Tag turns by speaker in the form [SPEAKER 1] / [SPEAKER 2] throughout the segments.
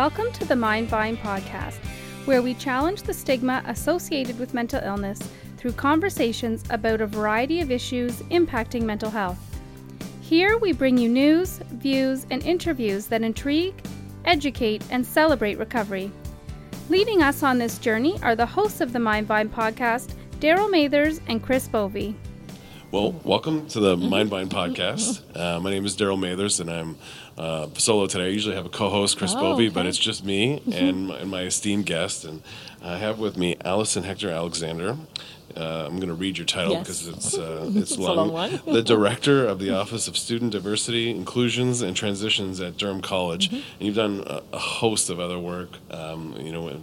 [SPEAKER 1] Welcome to the Mindvine podcast, where we challenge the stigma associated with mental illness through conversations about a variety of issues impacting mental health. Here we bring you news, views, and interviews that intrigue, educate, and celebrate recovery. Leading us on this journey are the hosts of the Mindvine podcast, Daryl Mathers and Chris Bovey.
[SPEAKER 2] Well, welcome to the Mindvine podcast. Uh, my name is Daryl Mathers, and I'm uh, solo today. I usually have a co-host, Chris
[SPEAKER 3] Oh,
[SPEAKER 2] Bovey,
[SPEAKER 3] okay.
[SPEAKER 2] but it's just me and my, and my esteemed guest. And I have with me Allison Hector Alexander. Uh, I'm going to read your title
[SPEAKER 3] Yes.
[SPEAKER 2] because it's uh, it's,
[SPEAKER 3] a
[SPEAKER 2] long.
[SPEAKER 3] long one.
[SPEAKER 2] the director of the Office of Student Diversity, Inclusions, and Transitions at Durham College,
[SPEAKER 3] Mm-hmm.
[SPEAKER 2] and you've done a, a host of other work. Um, you know.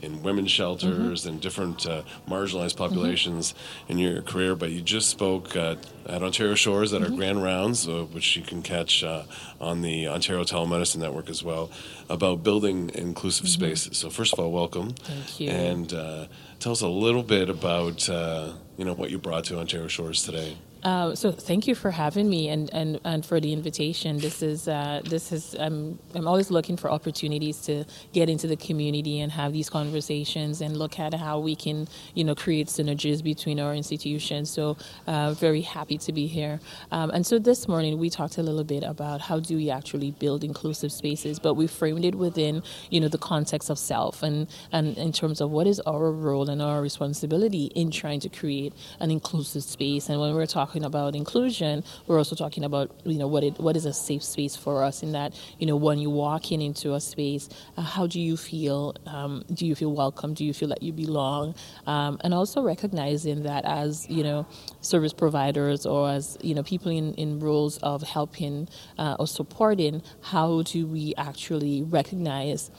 [SPEAKER 2] In, women's shelters
[SPEAKER 3] Mm-hmm.
[SPEAKER 2] and different uh, marginalized populations in your career, but you just spoke uh, at Ontario Shores
[SPEAKER 3] Mm-hmm.
[SPEAKER 2] at our grand rounds, uh, which you can catch uh, on the Ontario Telemedicine Network as well, about building inclusive spaces. So, first of all, welcome.
[SPEAKER 3] Mm-hmm. Thank you.
[SPEAKER 2] And uh, tell us a little bit about uh, you know what you brought to Ontario Shores today.
[SPEAKER 3] Uh, so thank you for having me and, and, and for the invitation. This is uh, this is I'm I'm always looking for opportunities to get into the community and have these conversations and look at how we can you know create synergies between our institutions. So uh, very happy to be here. Um, and so this morning we talked a little bit about how do we actually build inclusive spaces, but we framed it within you know the context of self and and in terms of what is our role and our responsibility in trying to create an inclusive space. And when we're talking about inclusion, we're also talking about you know what it what is a safe space for us in that you know when you walk in into a space, uh, how do you feel? Um, do you feel welcome? Do you feel that you belong? Um, and also recognizing that as you know service providers or as you know people in, in roles of helping uh, or supporting, how do we actually recognize?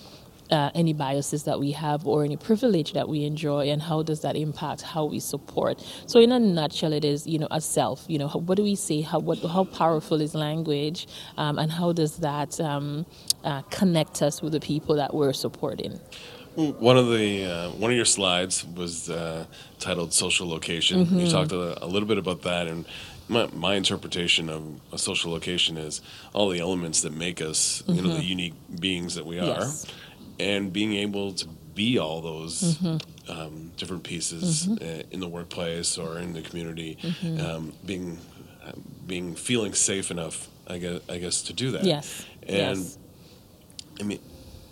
[SPEAKER 3] Uh, any biases that we have or any privilege that we enjoy and how does that impact how we support so in a nutshell it is you know a self you know how, what do we say how what how powerful is language um, and how does that um, uh, connect us with the people that we're supporting
[SPEAKER 2] One of the uh, one of your slides was uh, titled "Social Location."
[SPEAKER 3] Mm-hmm.
[SPEAKER 2] You talked a, a little bit about that, and my, my interpretation of a social location is all the elements that make us, you know, the unique beings that we are,
[SPEAKER 3] Mm-hmm. Yes.
[SPEAKER 2] And being able to be all those
[SPEAKER 3] Mm-hmm.
[SPEAKER 2] um, different pieces uh, in the workplace or in the community,
[SPEAKER 3] Mm-hmm.
[SPEAKER 2] um, being uh, being feeling safe enough, I guess, I guess, to do that.
[SPEAKER 3] yes
[SPEAKER 2] and.
[SPEAKER 3] yes
[SPEAKER 2] I mean,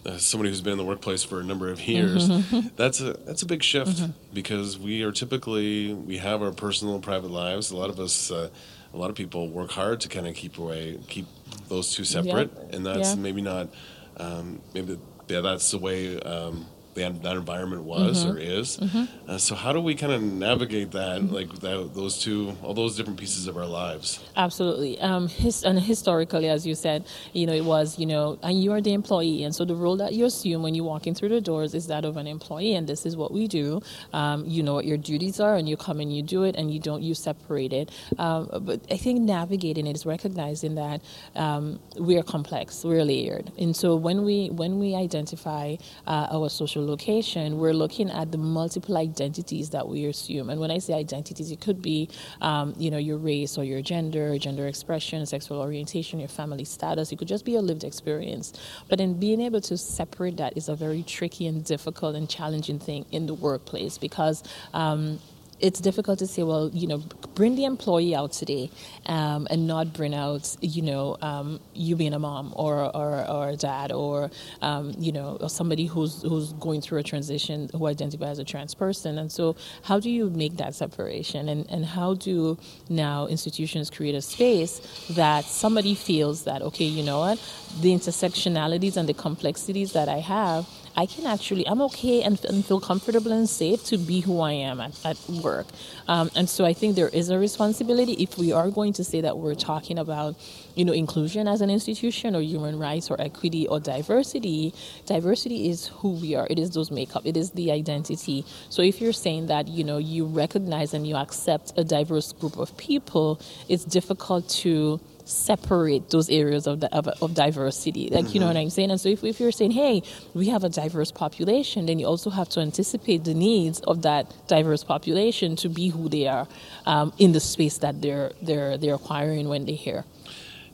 [SPEAKER 2] as somebody who's been in the workplace for a number of years,
[SPEAKER 3] Mm-hmm.
[SPEAKER 2] that's a that's a big shift because we are typically we have our personal private lives. A lot of us, uh, a lot of people work hard to kind of keep away, keep those two separate, and that's maybe not um, maybe yeah, that's the way. Um, the, that environment was
[SPEAKER 3] Mm-hmm.
[SPEAKER 2] or is. Uh, so how do we kind of navigate that, like that, those two, all those different pieces of our lives?
[SPEAKER 3] Absolutely. Um, his, and historically, as you said, you know, it was, you know, and you are the employee. And so the role that you assume when you're walking through the doors is that of an employee. And this is what we do. Um, you know what your duties are, and you come and you do it, and you don't, you separate it. Um, but I think navigating it is recognizing that um, we are complex, we're layered. And so when we, when we identify uh, our social location, we're looking at the multiple identities that we assume. And when I say identities, it could be, um, you know, your race or your gender, gender expression, sexual orientation, your family status. It could just be a lived experience. But in being able to separate that is a very tricky and difficult and challenging thing in the workplace because. Um, it's difficult to say, well, you know, bring the employee out today um, and not bring out, you know, um, you being a mom or, or, or a dad or, um, you know, or somebody who's, who's going through a transition who identifies as a trans person. And so, how do you make that separation? And, and how do now institutions create a space that somebody feels that, okay, you know what, the intersectionalities and the complexities that I have I can actually, I'm okay and, and feel comfortable and safe to be who I am at, at work. Um, and so I think there is a responsibility if we are going to say that we're talking about, you know, inclusion as an institution or human rights or equity or diversity. Diversity is who we are. It is those makeup. It is the identity. So if you're saying that, you know, you recognize and you accept a diverse group of people, it's difficult to separate those areas of, the, of, of diversity. Like, you know what I'm saying? And so if, if you're saying, hey, we have a diverse population, then you also have to anticipate the needs of that diverse population to be who they are um, in the space that they're, they're, they're acquiring when they're here.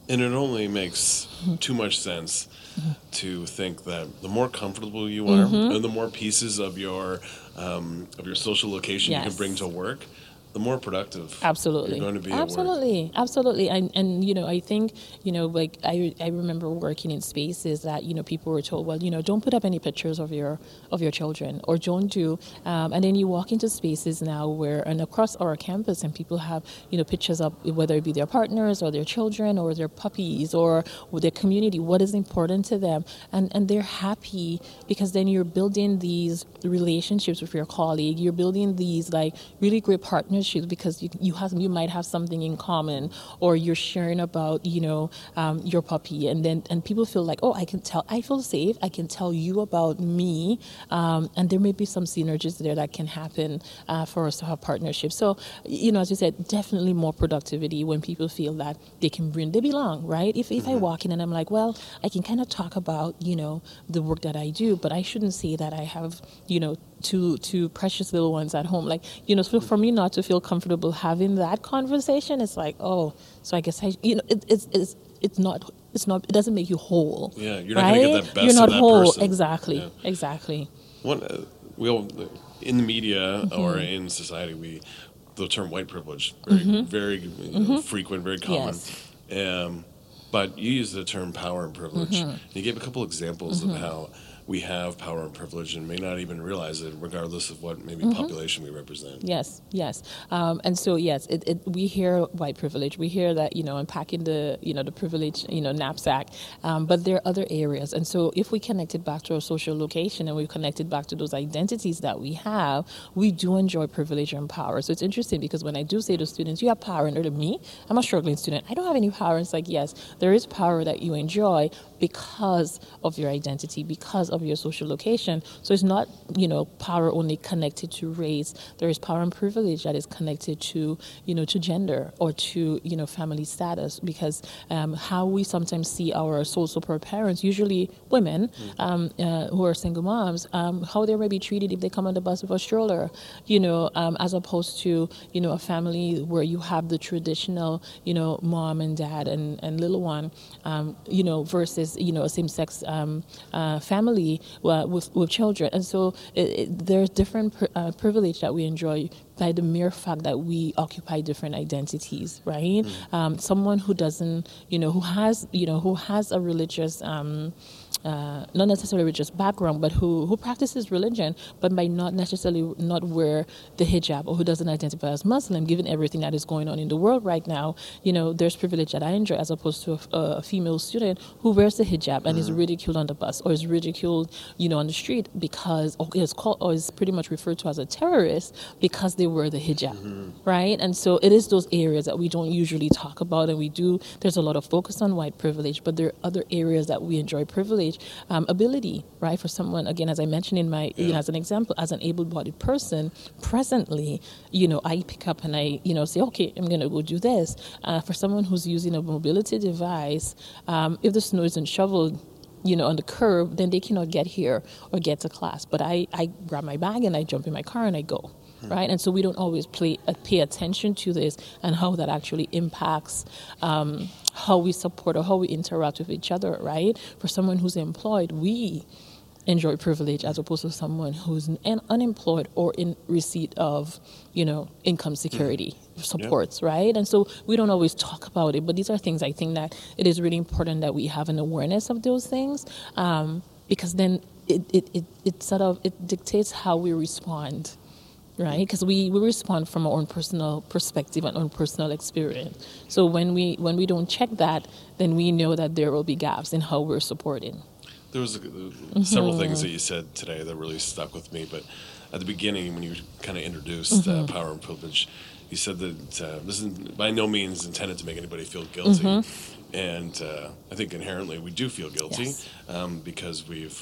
[SPEAKER 2] And it only makes too much sense to think that the more comfortable you are,
[SPEAKER 3] Mm-hmm.
[SPEAKER 2] and the more pieces of your um, of your social location you can bring to work, the more productive
[SPEAKER 3] Absolutely.
[SPEAKER 2] you're going to be.
[SPEAKER 3] Absolutely. Absolutely. And and you know, I think, you know, like I I remember working in spaces that, you know, people were told, well, you know, don't put up any pictures of your of your children or don't do um, and then you walk into spaces now where and across our campus and people have, you know, pictures up whether it be their partners or their children or their puppies or with their community, what is important to them. And and they're happy because then you're building these relationships with your colleague. You're building these like really great partnerships because you you have you might have something in common or you're sharing about you know um, your puppy and then and people feel like oh I can tell I feel safe I can tell you about me um, and there may be some synergies there that can happen uh, for us to have partnerships. So you know as you said definitely more productivity when people feel that they can bring they belong right. If if I walk in and I'm like well I can kind of talk about you know the work that I do but I shouldn't say that I have you know two two precious little ones at home. Like you know, so for me not to feel comfortable having that conversation, it's like oh, so I guess I you know it, it's it's it's not it's not it doesn't make you whole.
[SPEAKER 2] Yeah, you're not
[SPEAKER 3] right?
[SPEAKER 2] gonna get that best
[SPEAKER 3] You're not
[SPEAKER 2] of that
[SPEAKER 3] whole
[SPEAKER 2] person.
[SPEAKER 3] exactly
[SPEAKER 2] Yeah.
[SPEAKER 3] exactly.
[SPEAKER 2] One, uh, we all, in the media
[SPEAKER 3] Mm-hmm.
[SPEAKER 2] or in society, we the term white privilege very very you know, frequent, very common.
[SPEAKER 3] Mm-hmm. Yes.
[SPEAKER 2] Um, but you use the term power and privilege.
[SPEAKER 3] Mm-hmm.
[SPEAKER 2] And you gave a couple examples of how we have power and privilege and may not even realize it, regardless of what maybe
[SPEAKER 3] Mm-hmm.
[SPEAKER 2] population we represent.
[SPEAKER 3] Yes, yes, um, and so yes, it, it, we hear white privilege. We hear that you know unpacking the you know the privilege you know knapsack, um, but there are other areas. And so if we connect it back to our social location and we connect it back to those identities that we have, we do enjoy privilege and power. So it's interesting because when I do say to students, "You have power," and they're to me, I'm a struggling student. I don't have any power. It's like yes, there is power that you enjoy because of your identity, because of your social location. So it's not, you know, power only connected to race. There is power and privilege that is connected to, you know, to gender or to, you know, family status. Because um, how we sometimes see our sole support parents, usually women um, uh, who are single moms, um, how they may be treated if they come on the bus with a stroller, you know, um, as opposed to, you know, a family where you have the traditional, you know, mom and dad and, and little one, um, you know, versus, you know, a same-sex um, uh, family uh, with, with children. And so it, it, there's different pr- uh, privilege that we enjoy by the mere fact that we occupy different identities, right? Um, someone who doesn't, you know, who has, you know, who has a religious, um, uh, not necessarily religious background, but who, who practices religion, but might not necessarily not wear the hijab or who doesn't identify as Muslim, given everything that is going on in the world right now, you know, there's privilege that I enjoy as opposed to a, a female student who wears the hijab and is ridiculed on the bus or is ridiculed, you know, on the street because or is called or is pretty much referred to as a terrorist because they wear the hijab, right? And so it is those areas that we don't usually talk about, and we do. There's a lot of focus on white privilege, but there are other areas that we enjoy privilege, um, ability, right? For someone, again, as I mentioned in my, you know, as an example, as an able-bodied person, presently, you know, I pick up and I, you know, say, okay, I'm going to go do this. Uh, for someone who's using a mobility device, um, if the snow isn't shoveled, you know, on the curb, then they cannot get here or get to class. But I, I grab my bag and I jump in my car and I go, right? And so we don't always play, uh, pay attention to this and how that actually impacts um, how we support or how we interact with each other, right? For someone who's employed, we enjoy privilege as opposed to someone who's un- unemployed or in receipt of, you know, income security supports, right? And so we don't always talk about it, but these are things I think that it is really important that we have an awareness of those things um, because then it, it, it, it sort of it dictates how we respond right because we, we respond from our own personal perspective and own personal experience so when we when we don't check that then we know that there will be gaps in how we're supporting
[SPEAKER 2] There was uh, several things that you said today that really stuck with me. But at the beginning, when you kind of introduced uh, power and privilege, you said that uh, this is by no means intended to make anybody feel guilty. And uh, I think inherently we do feel guilty
[SPEAKER 3] Yes.
[SPEAKER 2] um, because we've.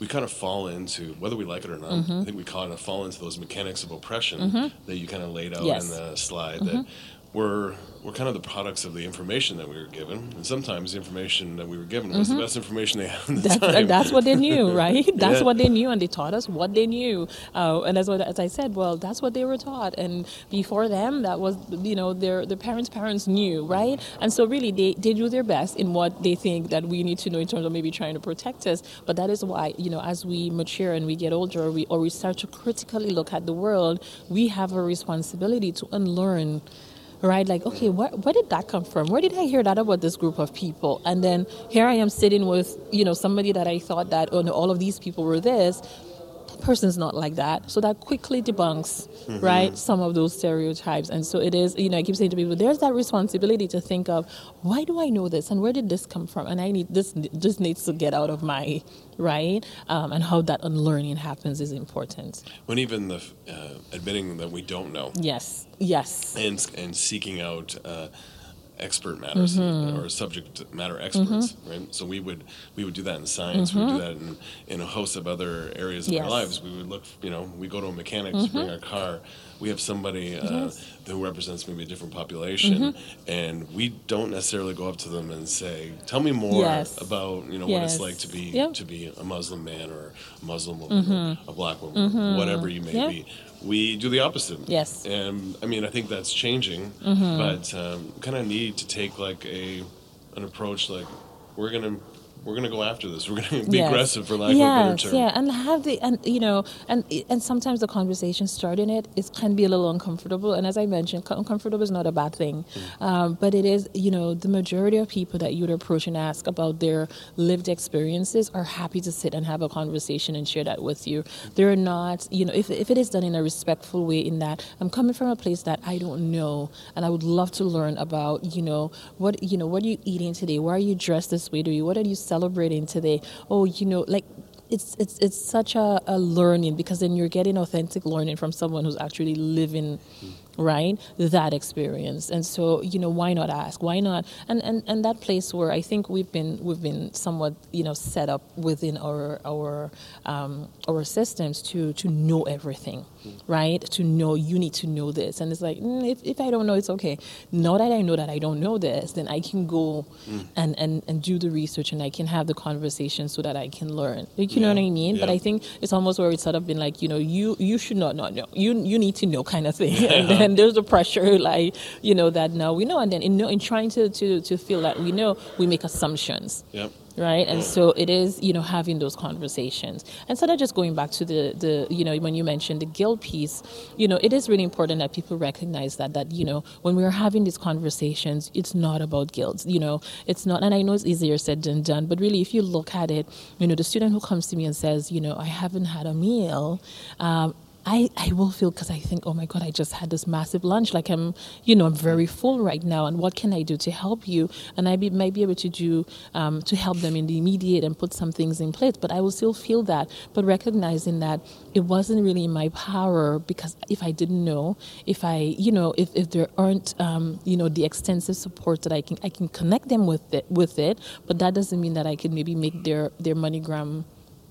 [SPEAKER 2] We kind of fall into whether we like it or not. Mm-hmm. I think we kind of fall into those mechanics of oppression mm-hmm. that you kind of laid out
[SPEAKER 3] Yes.
[SPEAKER 2] in the slide. That mm-hmm. We're we're kind of the products of the information that we were given, and sometimes the information that we were given was the best information they had the
[SPEAKER 3] That's, that's what they knew, right? That's
[SPEAKER 2] Yeah.
[SPEAKER 3] what they knew, and they taught us what they knew. Uh, and as, as I said, well, that's what they were taught. And before them, that was, you know, their, their parents' parents knew, right? And so really, they, they do their best in what they think that we need to know in terms of maybe trying to protect us. But that is why, you know, as we mature and we get older, we, or we start to critically look at the world, we have a responsibility to unlearn right? Like, okay, where, where did that come from? Where did I hear that about this group of people? And then here I am sitting with, you know, somebody that I thought that, oh no, all of these people were this. Person's not like that. So that quickly debunks, right, some of those stereotypes. And so it is, you know, I keep saying to people, there's that responsibility to think of, why do I know this? And where did this come from? And I need, this, this needs to get out of my, right? Um, and how that unlearning happens is important.
[SPEAKER 2] when even the uh, admitting that we don't know
[SPEAKER 3] Yes, yes.
[SPEAKER 2] and and seeking out uh, expert matters
[SPEAKER 3] Mm-hmm.
[SPEAKER 2] or subject matter experts, right? So we would we would do that in science. We would do that in, in a host of other areas of
[SPEAKER 3] Mm-hmm. Yes. Mm-hmm.
[SPEAKER 2] our lives. We would look, you know, we go to a mechanic to bring our car. We have somebody uh, who represents maybe a different population,
[SPEAKER 3] Mm-hmm.
[SPEAKER 2] and we don't necessarily go up to them and say, "Tell me more
[SPEAKER 3] Yes.
[SPEAKER 2] about you know what it's like to be
[SPEAKER 3] Yep.
[SPEAKER 2] to be a Muslim man or a Muslim woman, or a black woman, whatever you may
[SPEAKER 3] Mm-hmm.
[SPEAKER 2] Be." We do the opposite.
[SPEAKER 3] Yes.
[SPEAKER 2] And I mean, I think that's changing,
[SPEAKER 3] Mm-hmm.
[SPEAKER 2] but um, kind of need to take like a an approach like we're gonna we're gonna go after this. We're gonna be
[SPEAKER 3] Yes.
[SPEAKER 2] aggressive, for lack
[SPEAKER 3] yes,
[SPEAKER 2] of a better term.
[SPEAKER 3] Yeah, and have the and you know and and sometimes the conversation starting it it can be a little uncomfortable. And as I mentioned, uncomfortable is not a bad thing,
[SPEAKER 2] Mm.
[SPEAKER 3] um, but it is you know the majority of people that you would approach and ask about their lived experiences are happy to sit and have a conversation and share that with you. They're not you know if if it is done in a respectful way, in that I'm coming from a place that I don't know, and I would love to learn about you know what you know what are you eating today? Why are you dressed this way? Do you what are you celebrating today? Oh, you know, like it's it's it's such a, a learning because then you're getting authentic learning from someone who's actually living right that experience. And so you know why not ask? Why not? And and and that place where i think we've been we've been somewhat you know set up within our our um, our systems to to know everything right? To know you need to know this. And it's like mm, if, if i don't know it's okay. Now that i know that i don't know this then i can go and, and and do the research and i can have the conversation so that i can learn. Like, you know what i mean? But i think it's almost where it's sort of been like you know you you should not not know. You you need to know kind of thing and there's the pressure like you know that now we know and then in, know- in trying to, to to feel that we know we make assumptions.
[SPEAKER 2] Yep.
[SPEAKER 3] right? And so it is you know having those conversations. And sort of just going back to the the you know when you mentioned the guilt piece you know it is really important that people recognize that that you know when we're having these conversations it's not about guilt you know? It's not and i know it's easier said than done but really if you look at it you know the student who comes to me and says you know i haven't had a meal um, I, I will feel because I think, oh my God, I just had this massive lunch. Like I'm, you know, I'm very full right now. And what can I do to help you? And I be, might be able to do um, to help them in the immediate and put some things in place. But I will still feel that. But recognizing that it wasn't really in my power because if I didn't know, if I, you know, if, if there aren't, um, you know, the extensive support that I can, I can connect them with it, with it. But that doesn't mean that I can maybe make their their MoneyGram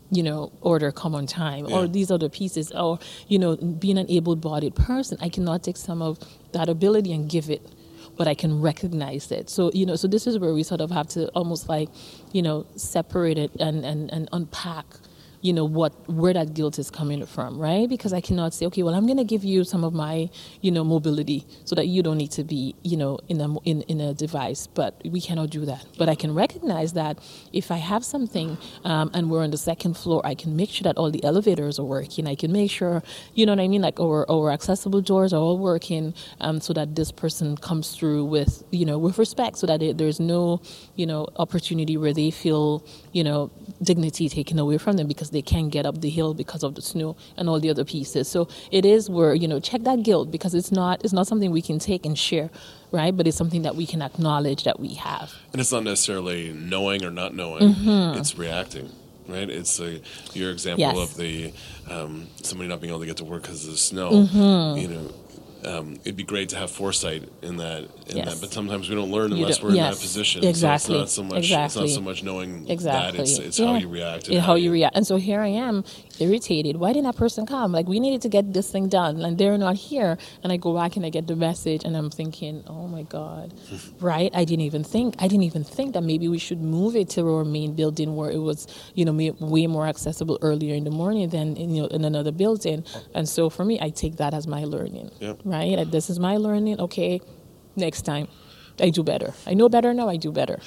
[SPEAKER 3] you know, order come on time, or these other pieces, or you know, being an able-bodied person, I cannot take some of that ability and give it, but I can recognize it. So you know, so this is where we sort of have to almost like, you know, separate it and and and unpack. You know what where that guilt is coming from, right? Because I cannot say, okay, well, I'm going to give you some of my, you know, mobility so that you don't need to be, you know, in a in, in a device. But we cannot do that. But I can recognize that if I have something um, and we're on the second floor, I can make sure that all the elevators are working. I can make sure, you know what I mean, like our our accessible doors are all working, um, so that this person comes through with, you know, with respect, so that it, there's no, you know, opportunity where they feel, you know, dignity taken away from them because they can't get up the hill because of the snow and all the other pieces. So it is where you know check that guilt because it's not it's not something we can take and share, right? But it's something that we can acknowledge that we have.
[SPEAKER 2] And it's not necessarily knowing or not knowing;
[SPEAKER 3] Mm-hmm.
[SPEAKER 2] it's reacting. Right, it's a, your example
[SPEAKER 3] Yes.
[SPEAKER 2] of the um, somebody not being able to get to work because of the snow.
[SPEAKER 3] Mm-hmm.
[SPEAKER 2] You know, um, it'd be great to have foresight in that. In
[SPEAKER 3] Yes.
[SPEAKER 2] that, but sometimes we don't learn unless
[SPEAKER 3] don't-
[SPEAKER 2] we're in that position.
[SPEAKER 3] exactly,
[SPEAKER 2] So it's not so much. It's not so much knowing
[SPEAKER 3] Exactly.
[SPEAKER 2] that. It's, it's how you react.
[SPEAKER 3] Yeah, how you react. And so here I am, irritated. Why didn't that person come? Like we needed to get this thing done, and they're not here. And I go back and I get the message, and I'm thinking, oh my god, right? I didn't even think. I didn't even think that maybe we should move it to our main building where it was, you know, way more accessible earlier in the morning than in, you know in another building. And so for me, I take that as my learning.
[SPEAKER 2] Yep.
[SPEAKER 3] Right? This is my learning. Okay, next time. I do better. I know better now. I do better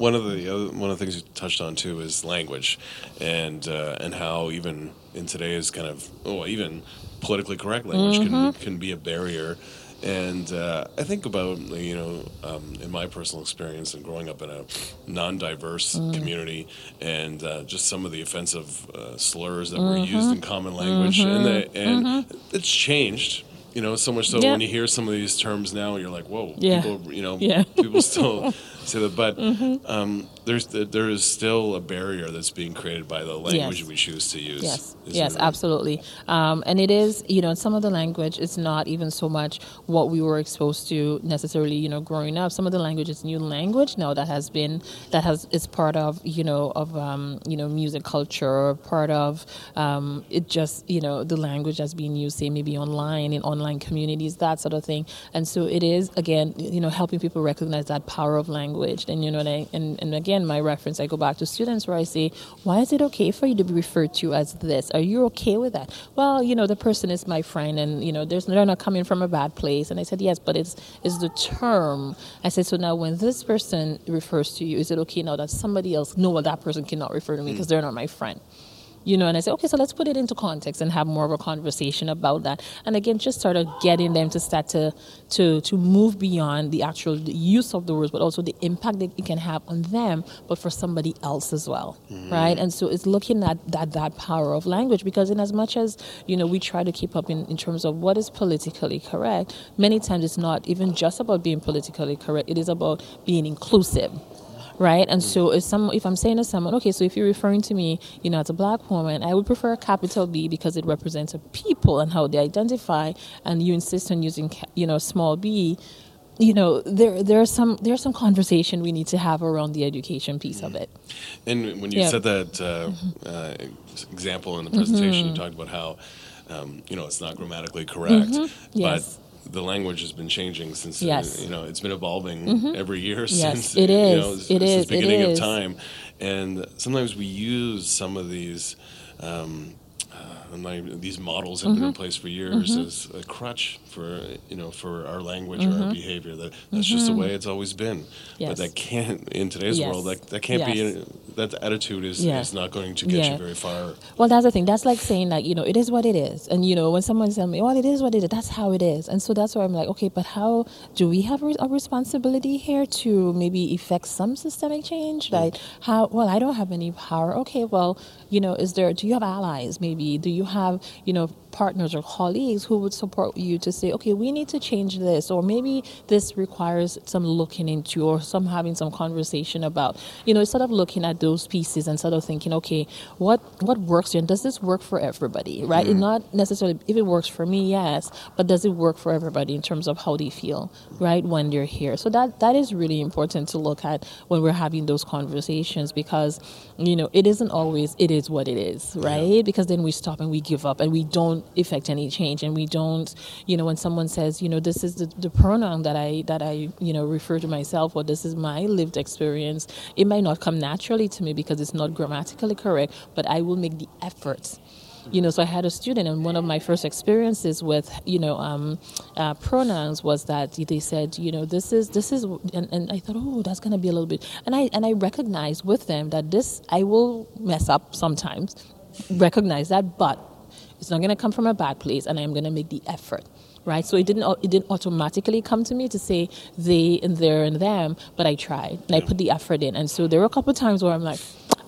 [SPEAKER 2] one of the other, one of the things you touched on too is language, and uh, and how even in today's kind of oh even politically correct language mm-hmm. can can be a barrier. And uh, I think about you know um, in my personal experience and growing up in a non-diverse mm. community, and uh, just some of the offensive uh, slurs that mm-hmm. were used in common language, mm-hmm. and they, and mm-hmm. it's changed you know, so much so when you hear some of these terms now, you're like, whoa,
[SPEAKER 3] yeah.
[SPEAKER 2] people, you know,
[SPEAKER 3] yeah.
[SPEAKER 2] people still say that. But mm-hmm. um, there's there is still a barrier that's being created by the language
[SPEAKER 3] yes.
[SPEAKER 2] we choose to use.
[SPEAKER 3] Yes, yes, absolutely. Um, and it is, you know, some of the language is not even so much what we were exposed to necessarily, you know, growing up. Some of the language is new language now that has been that has is part of, you know, of um, you know, music culture, part of um, it just, you know, the language that's being used, say maybe online in online communities, that sort of thing. And so it is again, you know, helping people recognize that power of language. And you know, and, and, and again again, my reference, I go back to students where I say, why is it okay for you to be referred to as this? Are you okay with that? Well, you know, the person is my friend and, you know, there's, they're not coming from a bad place. And I said, yes, but it's, it's the term. I said, so now when this person refers to you, is it okay now that somebody else, no, well, that person cannot refer to me because mm. they're not my friend? You know and i say okay so let's put it into context and have more of a conversation about that. And again just sort of getting them to start to to to move beyond the actual use of the words but also the impact that it can have on them but for somebody else as well mm-hmm. right? And so it's looking at that that power of language because in as much as you know we try to keep up in, in terms of what is politically correct many times it's not even just about being politically correct. It is about being inclusive right? And so if some if I'm saying to someone, okay, so if you're referring to me, you know, as a black woman, I would prefer a capital B because it represents a people and how they identify, and you insist on using you know small b. You know, there there's some there's some conversation we need to have around the education piece of it.
[SPEAKER 2] And when you yeah. said that uh, mm-hmm. uh, example in the presentation, mm-hmm. you talked about how um, you know it's not grammatically correct,
[SPEAKER 3] mm-hmm.
[SPEAKER 2] yes. but the language has been changing since
[SPEAKER 3] yes.
[SPEAKER 2] uh, you know it's been evolving mm-hmm. every year
[SPEAKER 3] yes,
[SPEAKER 2] since
[SPEAKER 3] it is.
[SPEAKER 2] You know,
[SPEAKER 3] it
[SPEAKER 2] since
[SPEAKER 3] is.
[SPEAKER 2] the beginning
[SPEAKER 3] of
[SPEAKER 2] time, and sometimes we use some of these. Um, my, these models have mm-hmm. been in place for years mm-hmm. as a crutch for you know for our language or our mm-hmm. behavior. That that's just the mm-hmm. way it's always been.
[SPEAKER 3] Yes.
[SPEAKER 2] But that can't in today's
[SPEAKER 3] yes.
[SPEAKER 2] world. That that can't
[SPEAKER 3] yes.
[SPEAKER 2] be. That attitude is is not going to get
[SPEAKER 3] yeah.
[SPEAKER 2] you very far.
[SPEAKER 3] Well, that's the thing. That's like saying like you know it is what it is, and you know when someone tells me, well, it is what it is. That's how it is, and so that's why I'm like, okay, but how do we have a responsibility here to maybe effect some systemic change? Mm. Like how? Well, I don't have any power. Okay, well, you know, is there? Do you have allies? Maybe do you have you know partners or colleagues who would support you to say, okay, we need to change this, or maybe this requires some looking into, or some having some conversation about. You know, instead of looking at those pieces and sort of thinking, okay, what what works here, and does this work for everybody, right? Mm-hmm. Not necessarily if it works for me, yes, but does it work for everybody in terms of how they feel, right, when they're here? So that that is really important to look at when we're having those conversations because, you know, it isn't always it is what it is, right? Yeah. Because then we stop and we give up and we don't don't effect any change. And we don't you know when someone says you know this is the, the pronoun that i that i you know refer to myself or this is my lived experience it might not come naturally to me because it's not grammatically correct but i will make the effort you know so i had a student and one of my first experiences with you know um, uh, pronouns was that they said you know this is this is and, and i thought oh that's going to be a little bit and i and i recognize with them that this i will mess up sometimes recognize that but it's not going to come from a bad place, and I'm going to make the effort right? So it didn't it didn't automatically come to me to say they and their and them, but I tried and I put the effort in. And so there were a couple of times where I'm like,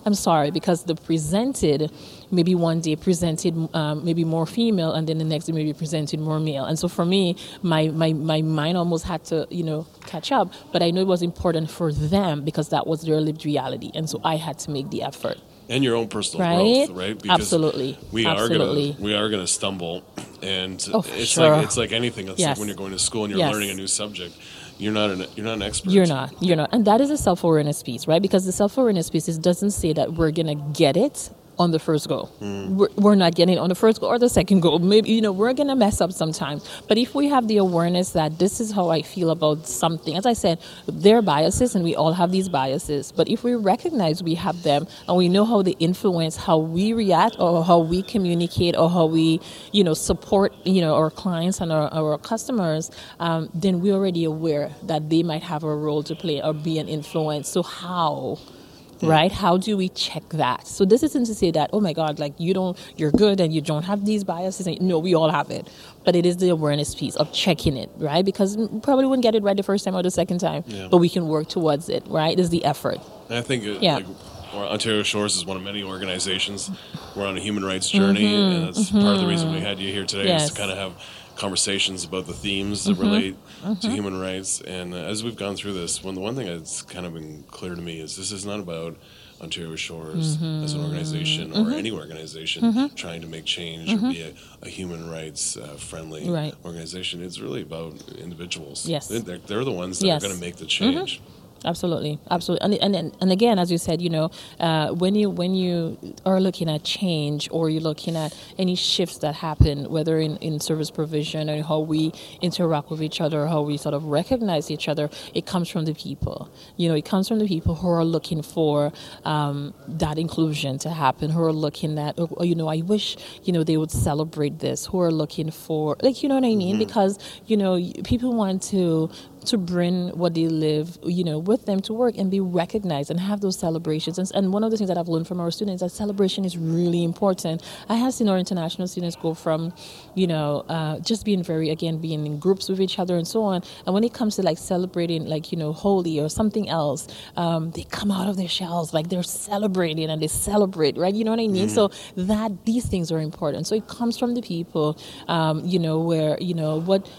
[SPEAKER 3] I'm sorry because the presented maybe one day presented um, maybe more female and then the next day maybe presented more male. And so for me, my, my, my mind almost had to, you know, catch up. But I know it was important for them because that was their lived reality. And so I had to make the effort
[SPEAKER 2] and your own personal
[SPEAKER 3] right?
[SPEAKER 2] growth, right? Because
[SPEAKER 3] Absolutely,
[SPEAKER 2] we
[SPEAKER 3] Absolutely.
[SPEAKER 2] are gonna we are gonna stumble, and
[SPEAKER 3] oh,
[SPEAKER 2] it's
[SPEAKER 3] sure.
[SPEAKER 2] like it's like anything. It's
[SPEAKER 3] yes.
[SPEAKER 2] like when you're going to school and you're
[SPEAKER 3] yes.
[SPEAKER 2] learning a new subject. You're not an you're not an expert.
[SPEAKER 3] You're not. You're not, and that is a self awareness piece, right? Because the self awareness piece is, doesn't say that we're gonna get it on the first go. We're, we're not getting on the first go or the second go. Maybe you know we're gonna mess up sometimes. But if we have the awareness that this is how I feel about something, as I said, there are biases and we all have these biases. But if we recognize we have them and we know how they influence how we react or how we communicate or how we you know support you know our clients and our, our customers, um, then we're already aware that they might have a role to play or be an influence. So how? Right? How do we check that? So this isn't to say that oh my god like you don't you're good and you don't have these biases no we all have it. But it is the awareness piece of checking it right? Because we probably wouldn't get it right the first time or the second time
[SPEAKER 2] Yeah.
[SPEAKER 3] but we can work towards it right? Is the effort.
[SPEAKER 2] And I think
[SPEAKER 3] Yeah.
[SPEAKER 2] like, Ontario Shores is one of many organizations. We're on a human rights journey, and that's part of the reason we had you here today is
[SPEAKER 3] Mm-hmm.
[SPEAKER 2] To kind of have conversations about the themes
[SPEAKER 3] Mm-hmm.
[SPEAKER 2] that relate to human rights. And uh, as we've gone through this, one the one thing that's kind of been clear to me is this is not about Ontario Shores
[SPEAKER 3] Mm-hmm.
[SPEAKER 2] as an organization or any organization trying to make change or be a, a human rights uh, friendly
[SPEAKER 3] Mm-hmm. Right.
[SPEAKER 2] organization. It's really about individuals.
[SPEAKER 3] Yes.
[SPEAKER 2] they're, they're the ones that
[SPEAKER 3] Yes. Mm-hmm.
[SPEAKER 2] are going to make the change.
[SPEAKER 3] Absolutely. Absolutely. And, and and again as you said you know uh, when you when you are looking at change or you're looking at any shifts that happen whether in, in service provision and how we interact with each other how we sort of recognize each other it comes from the people. You know it comes from the people who are looking for um, that inclusion to happen who are looking at oh, oh, you know i wish you know they would celebrate this who are looking for like you know what i mean? Because you know people want to to bring what they live, you know, with them to work and be recognized and have those celebrations. And, and one of the things that I've learned from our students is that celebration is really important. I have seen our international students go from, you know, uh, just being very, again, being in groups with each other and so on. And when it comes to like celebrating, like, you know, Holi or something else, um, they come out of their shells, like they're celebrating and they celebrate, right? You know what I mean? So that these things are important. So it comes from the people, um, you know, where, you know, what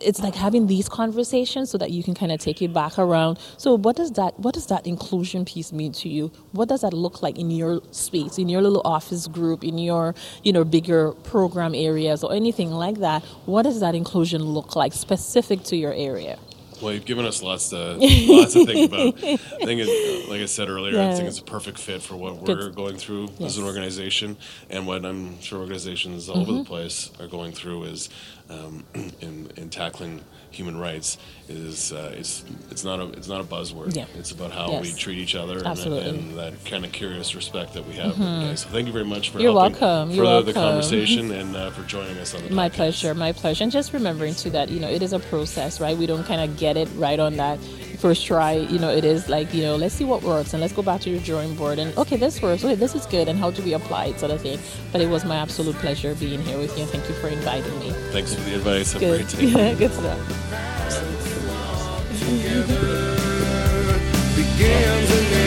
[SPEAKER 3] it's like having these conversations so that you can kind of take it back around. So what does that what does that inclusion piece mean to you? What does that look like in your space in your little office group in your you know bigger program areas or anything like that? What does that inclusion look like specific to your area
[SPEAKER 2] Well, you've given us lots to lots to think about. I think, it, like I said earlier, I think it's a perfect fit for what we're going through as an organization, and what I'm sure organizations all
[SPEAKER 3] Mm-hmm.
[SPEAKER 2] over the place are going through is um, in, in tackling human rights. Is uh, it's it's not a it's not a buzzword.
[SPEAKER 3] Yeah.
[SPEAKER 2] It's about how
[SPEAKER 3] Yes.
[SPEAKER 2] we treat each other and,
[SPEAKER 3] Absolutely.
[SPEAKER 2] and that kind of curious respect that we have. every day. So thank you very much for
[SPEAKER 3] You're welcome.
[SPEAKER 2] for
[SPEAKER 3] You're
[SPEAKER 2] the, the conversation and uh, for joining us on the
[SPEAKER 3] my
[SPEAKER 2] podcast.
[SPEAKER 3] pleasure my pleasure and just remembering too that you know it is a process right we don't kind of get it right on that first try you know it is like you know let's see what works and let's go back to your drawing board and okay this works. Okay this is good and how do we apply it sort of thing. But it was my absolute pleasure being here with you. And thank you for inviting me.
[SPEAKER 2] Thanks for the advice. Have a
[SPEAKER 3] good.
[SPEAKER 2] great day.
[SPEAKER 3] good stuff.
[SPEAKER 4] Begins in